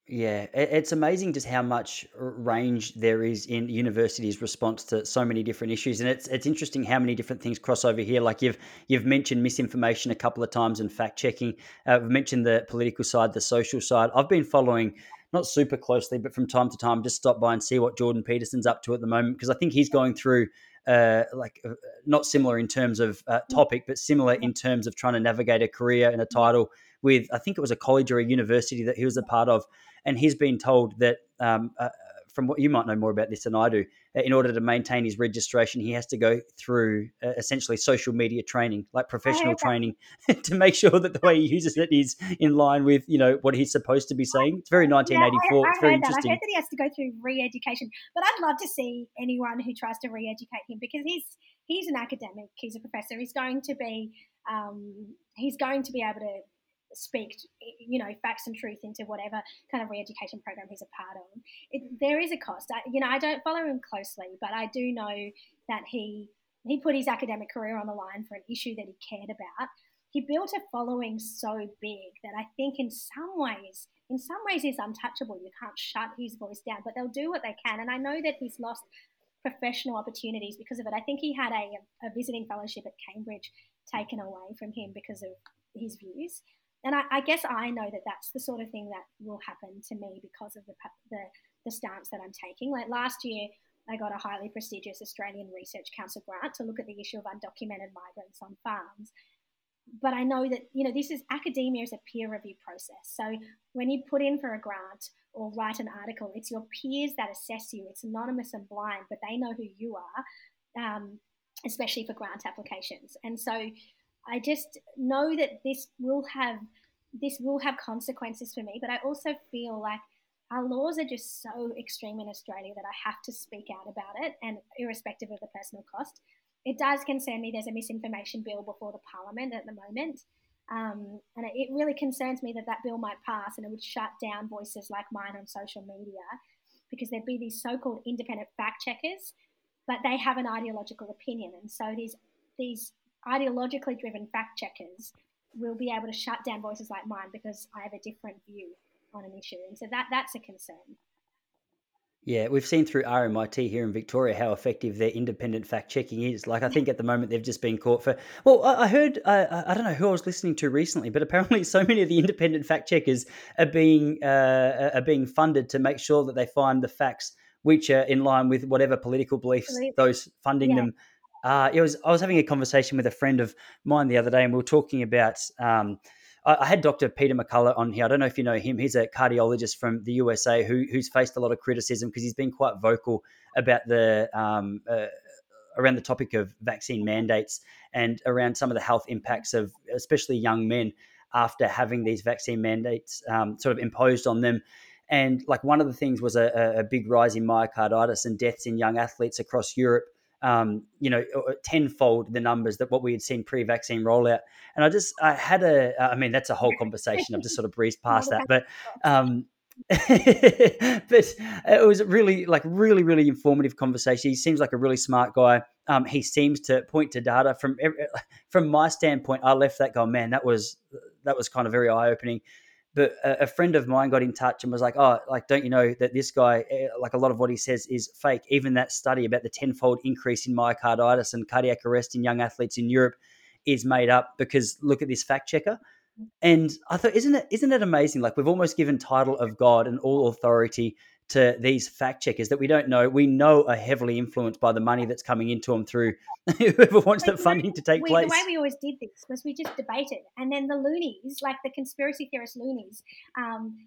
Yeah, it's amazing just how much range there is in universities' response to so many different issues, and it's it's interesting how many different things cross over here. Like you've you've mentioned misinformation a couple of times and fact checking. Uh, we've mentioned the political side, the social side. I've been following not super closely, but from time to time, just stop by and see what Jordan Peterson's up to at the moment because I think he's going through uh, like uh, not similar in terms of uh, mm. topic, but similar in terms of trying to navigate a career and a title with I think it was a college or a university that he was a part of, and he's been told that um, uh, from what you might know more about this than I do, in order to maintain his registration, he has to go through uh, essentially social media training, like professional training, to make sure that the way he uses it is in line with you know what he's supposed to be saying. It's very 1984. Yeah, I, I it's very interesting. That. I heard that he has to go through re-education, but I'd love to see anyone who tries to re-educate him because he's he's an academic, he's a professor, he's going to be um, he's going to be able to speak, you know, facts and truth into whatever kind of re-education program he's a part of. It, there is a cost. I, you know, I don't follow him closely, but I do know that he he put his academic career on the line for an issue that he cared about. He built a following so big that I think in some ways, in some ways, he's untouchable. You can't shut his voice down, but they'll do what they can. And I know that he's lost professional opportunities because of it. I think he had a, a visiting fellowship at Cambridge taken away from him because of his views and I, I, guess I know that that's the sort of thing that will happen to me because of the, the, the stance that I'm taking. Like last year, I got a highly prestigious Australian Research Council grant to look at the issue of undocumented migrants on farms. But I know that you know this is academia is a peer review process. So when you put in for a grant or write an article, it's your peers that assess you. It's anonymous and blind, but they know who you are, um, especially for grant applications. And so I just know that this will have this will have consequences for me, but I also feel like our laws are just so extreme in Australia that I have to speak out about it, and irrespective of the personal cost. It does concern me. There's a misinformation bill before the parliament at the moment, um, and it really concerns me that that bill might pass and it would shut down voices like mine on social media because there'd be these so-called independent fact checkers, but they have an ideological opinion, and so these these ideologically driven fact checkers will be able to shut down voices like mine because I have a different view on an issue. And so that that's a concern. Yeah, we've seen through RMIT here in Victoria how effective their independent fact checking is. Like, I think at the moment they've just been caught for. Well, I heard, uh, I don't know who I was listening to recently, but apparently so many of the independent fact checkers are being uh, are being funded to make sure that they find the facts which are in line with whatever political beliefs those funding yeah. them uh, it was I was having a conversation with a friend of mine the other day, and we were talking about. Um, I, had Dr. Peter McCullough on here. I don't know if you know him. He's a cardiologist from the USA who, who's faced a lot of criticism because he's been quite vocal about the um, uh, around the topic of vaccine mandates and around some of the health impacts of especially young men after having these vaccine mandates um, sort of imposed on them. And like one of the things was a, a big rise in myocarditis and deaths in young athletes across Europe um, you know, tenfold the numbers that what we had seen pre-vaccine rollout. And I just, I had a, I mean, that's a whole conversation. I've just sort of breezed past that, but um, but it was a really like really really informative conversation. He seems like a really smart guy. Um, he seems to point to data from from my standpoint. I left that guy, man. That was that was kind of very eye opening. But a, a, friend of mine got in touch and was like, "Oh, like don't you know that this guy, eh, like a lot of what he says is fake? Even that study about the tenfold increase in myocarditis and cardiac arrest in young athletes in Europe is made up because look at this fact checker." And I thought, isn't it isn't it amazing? Like we've almost given title of God and all authority to these fact checkers that we don't know. We know are heavily influenced by the money that's coming into them through whoever wants like, that funding to take we, place. The way we always did this was we just debated, and then the loonies, like the conspiracy theorist loonies, um,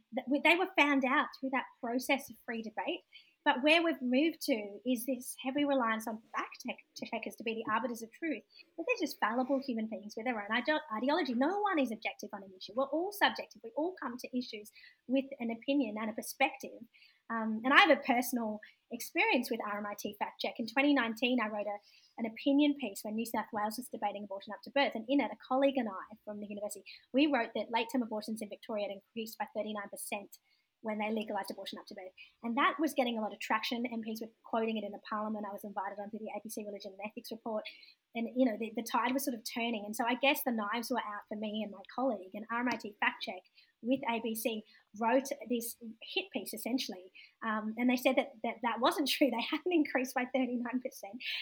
they were found out through that process of free debate. But where we've moved to is this heavy reliance on fact checkers to be the arbiters of truth. But they're just fallible human beings with their own ideology. No one is objective on an issue. We're all subjective. We all come to issues with an opinion and a perspective. Um, and I have a personal experience with RMIT Fact Check. In 2019, I wrote a, an opinion piece when New South Wales was debating abortion up to birth. And in it, a colleague and I from the university, we wrote that late term abortions in Victoria had increased by 39% when they legalised abortion up to birth. And that was getting a lot of traction. MPs were quoting it in the parliament. I was invited onto the ABC Religion and Ethics report. And, you know, the, the tide was sort of turning. And so I guess the knives were out for me and my colleague. And RMIT Fact Check with ABC wrote this hit piece essentially. Um, and they said that, that that wasn't true. They hadn't increased by 39%.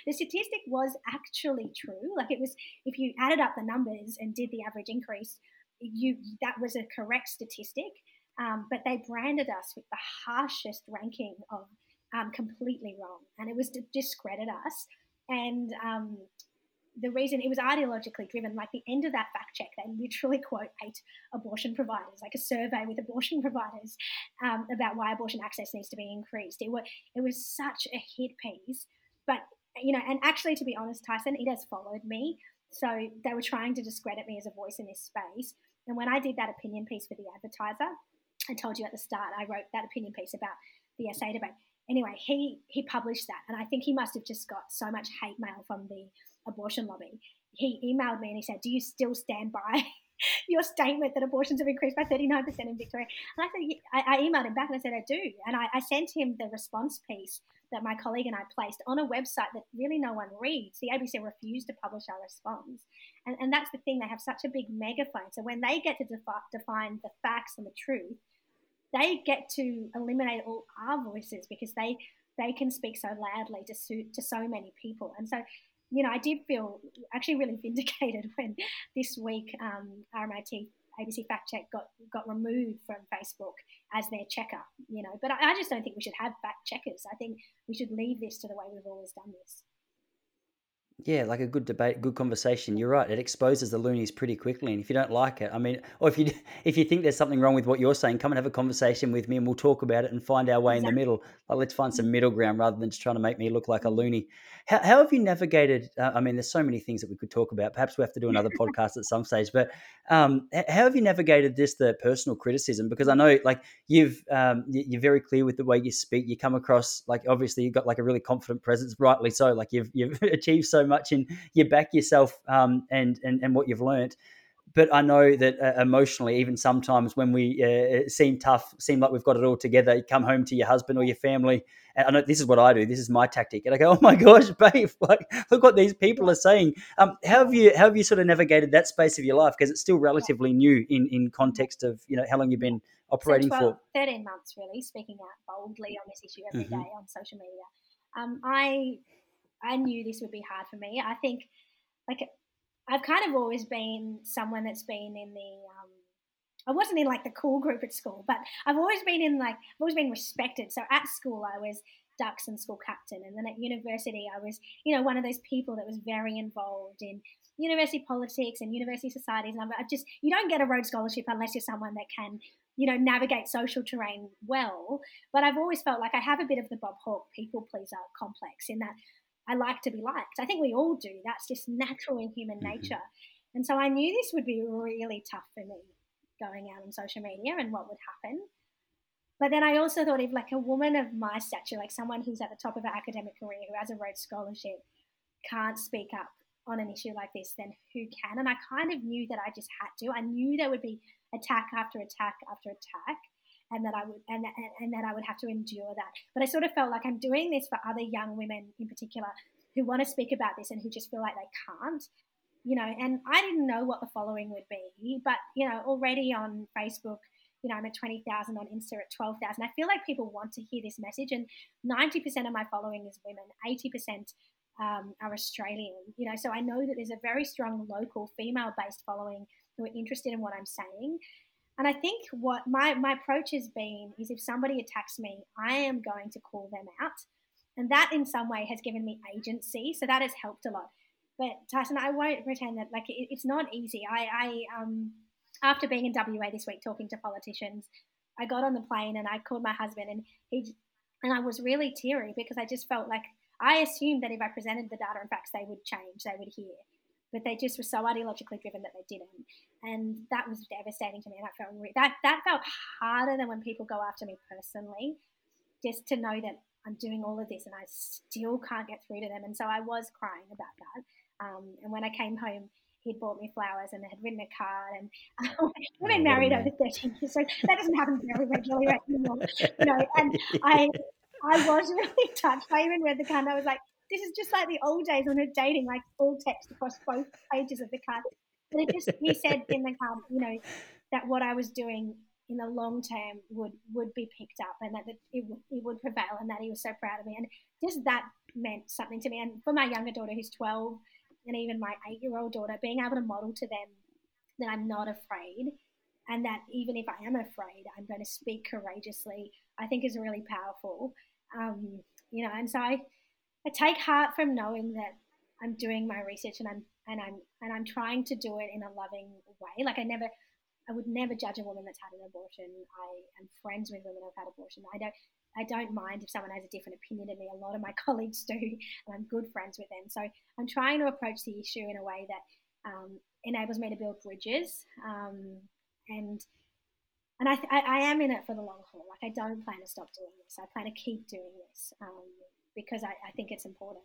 The statistic was actually true. Like it was, if you added up the numbers and did the average increase, you that was a correct statistic. Um, but they branded us with the harshest ranking of um, completely wrong, and it was to discredit us. And um, the reason it was ideologically driven, like the end of that fact check, they literally quote eight abortion providers, like a survey with abortion providers um, about why abortion access needs to be increased. It was, it was such a hit piece, but you know, and actually, to be honest, Tyson, it has followed me. So they were trying to discredit me as a voice in this space. And when I did that opinion piece for the advertiser, I told you at the start, I wrote that opinion piece about the SA debate. Anyway, he he published that, and I think he must have just got so much hate mail from the abortion lobby. He emailed me and he said, "Do you still stand by your statement that abortions have increased by 39% in Victoria?" And I said, I, I emailed him back and I said, "I do," and I, I sent him the response piece that my colleague and I placed on a website that really no one reads. The ABC refused to publish our response. And, and that's the thing, they have such a big megaphone. So when they get to defi- define the facts and the truth, they get to eliminate all our voices because they they can speak so loudly to suit to so many people. And so, you know, I did feel actually really vindicated when this week um, RMIT ABC Fact Check got got removed from Facebook as their checker. You know, but I, I just don't think we should have fact checkers. I think we should leave this to the way we've always done this. Yeah, like a good debate, good conversation. You're right. It exposes the loonies pretty quickly, and if you don't like it, I mean, or if you if you think there's something wrong with what you're saying, come and have a conversation with me, and we'll talk about it and find our way exactly. in the middle. Like, let's find some middle ground rather than just trying to make me look like a loony. How, how have you navigated? Uh, I mean, there's so many things that we could talk about. Perhaps we have to do another podcast at some stage. But um, how have you navigated this, the personal criticism? Because I know, like, you've um, you're very clear with the way you speak. You come across like obviously you've got like a really confident presence, rightly so. Like you've you've achieved so much and you back yourself um, and, and and what you've learned but I know that uh, emotionally, even sometimes when we uh, seem tough, seem like we've got it all together, you come home to your husband or your family, and I know this is what I do. This is my tactic, and I go, "Oh my gosh, babe! Like, look what these people are saying." Um, how have you how have you sort of navigated that space of your life because it's still relatively new in in context of you know how long you've been operating so 12, for? Thirteen months, really, speaking out boldly on this issue every mm-hmm. day on social media. Um, I I knew this would be hard for me. I think like I've kind of always been someone that's been in the um, I wasn't in like the cool group at school, but I've always been in like I've always been respected. So at school I was dux and school captain, and then at university I was you know one of those people that was very involved in university politics and university societies. And I just you don't get a Rhodes Scholarship unless you're someone that can you know navigate social terrain well. But I've always felt like I have a bit of the Bob Hawke people pleaser complex in that I like to be liked. I think we all do. That's just natural in human mm-hmm. nature. And so I knew this would be really tough for me going out on social media and what would happen. But then I also thought if like a woman of my stature, like someone who's at the top of her academic career, who has a Rhodes Scholarship, can't speak up on an issue like this, then who can? And I kind of knew that I just had to. I knew there would be attack after attack after attack. And that I would and, and, and that I would have to endure that. But I sort of felt like I'm doing this for other young women in particular who want to speak about this and who just feel like they can't. You know, and I didn't know what the following would be, but you know, already on Facebook, you know, I'm at 20,000 on Insta at 12,000. I feel like people want to hear this message, and 90% of my following is women, 80% um, are Australian, you know, so I know that there's a very strong local female based following who are interested in what I'm saying. And I think what my, my approach has been is if somebody attacks me, I am going to call them out. And that in some way has given me agency. So that has helped a lot. But Tyson, I won't pretend that like it, it's not easy. I, I um, after being in WA this week talking to politicians, I got on the plane and I called my husband and he and I was really teary because I just felt like I assumed that if I presented the data and facts, they would change, they would hear but they just were so ideologically driven that they didn't, and that was devastating to me. And that felt re- that that felt harder than when people go after me personally, just to know that I'm doing all of this and I still can't get through to them. And so I was crying about that. Um, and when I came home, he'd bought me flowers and had written a card. And um, we've been oh, married over 13 years, so that doesn't happen very regularly anymore. You know, and I I was really touched. I even read the card and I was like, this is just like the old days when we're dating, like all text across both pages of the card. But it just he said in the card, you know, that what I was doing in the long term would would be picked up and that it would, it would prevail and that he was so proud of me. And just that meant something to me. And for my younger daughter who's 12 and even my eight year old daughter being able to model to them that I'm not afraid and that even if I am afraid I'm going to speak courageously I think is really powerful. Um, you know and so I I take heart from knowing that I'm doing my research and I'm and I'm and I'm trying to do it in a loving way. Like I never I would never judge a woman that's had an abortion. I am friends with women who've had abortion. I don't I don't mind if someone has a different opinion to me. A lot of my colleagues do, and I'm good friends with them. So I'm trying to approach the issue in a way that um, enables me to build bridges. Um, and and I, I, I, am in it for the long haul. Like I don't plan to stop doing this. I plan to keep doing this. Um, because I, I think it's important.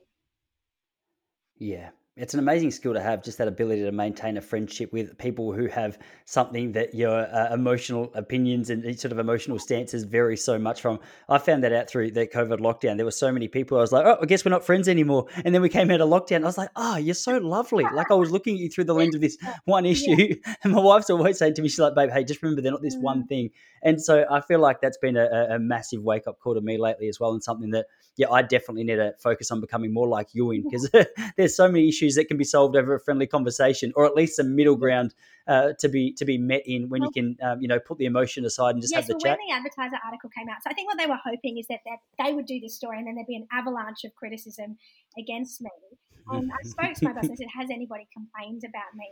Yeah, it's an amazing skill to have just that ability to maintain a friendship with people who have something that your uh, emotional opinions and sort of emotional stances vary so much from. I found that out through the covid lockdown. There were so many people i was like oh i guess we're not friends anymore. And then we came out of lockdown. I was like oh you're so lovely. Like i was looking at you through the lens of this one issue yeah. and my wife's always saying to me she's like babe hey just remember they're not this mm. one thing. And so i feel like that's been a, a massive wake up call to me lately as well and something that yeah i definitely need to focus on becoming more like you in because there's so many issues issues that can be solved over a friendly conversation, or at least some middle ground uh, to be to be met in when you can um, you know put the emotion aside and just yeah, have the so chat. when the advertiser article came out, so I think what they were hoping is that, that they would do this story and then there'd be an avalanche of criticism against me. And I spoke to my boss and said, "Has anybody complained about me?"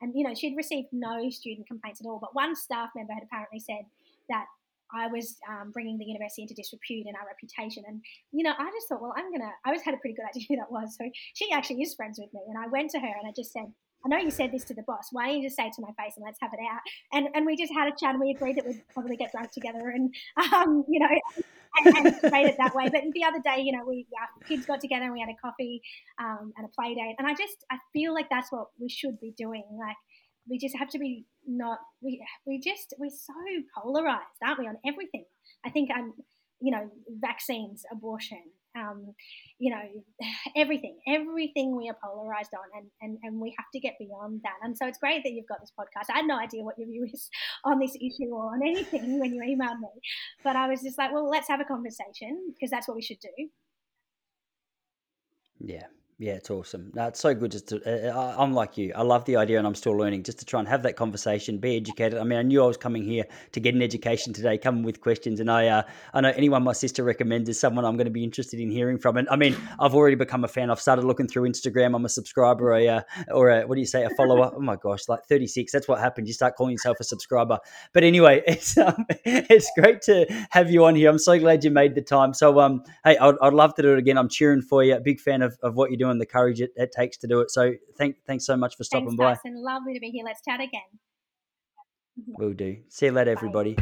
And you know, she'd received no student complaints at all, but one staff member had apparently said that I was um, bringing the university into disrepute and our reputation. And, you know, I just thought, well, I'm going to, I always had a pretty good idea who that was. So she actually is friends with me. And I went to her and I just said, I know you said this to the boss. Why don't you just say it to my face and let's have it out? And and we just had a chat and we agreed that we'd probably get drunk together and, um, you know, and, and made it that way. But the other day, you know, we our kids got together and we had a coffee um, and a play date. And I just, I feel like that's what we should be doing. Like, we just have to be not we we just we're so polarized aren't we on everything? I think i'm you know vaccines abortion um, you know everything everything we are polarized on and, and and we have to get beyond that. And so it's great that you've got this podcast. I had no idea what your view is on this issue or on anything when you emailed me. But i was just like well let's have a conversation because that's what we should do. Yeah yeah, it's awesome. No, it's so good. Just to, uh, I'm like you. I love the idea, and I'm still learning. Just to try and have that conversation, be educated. I mean, I knew I was coming here to get an education today, coming with questions, and I, uh, I know anyone my sister recommends is someone I'm going to be interested in hearing from. And I mean, I've already become a fan. I've started looking through Instagram. I'm a subscriber, a, uh, or a, what do you say, a follower? oh my gosh, like 36. That's what happens. You start calling yourself a subscriber. But anyway, it's um, it's great to have you on here. I'm so glad you made the time. So um, hey, I'd, I'd love to do it again. I'm cheering for you. Big fan of, of what you're and the courage it, it takes to do it. So thank, thanks so much for stopping thanks, by. Tyson. Lovely to be here. Let's chat again. Will do. See you later, everybody.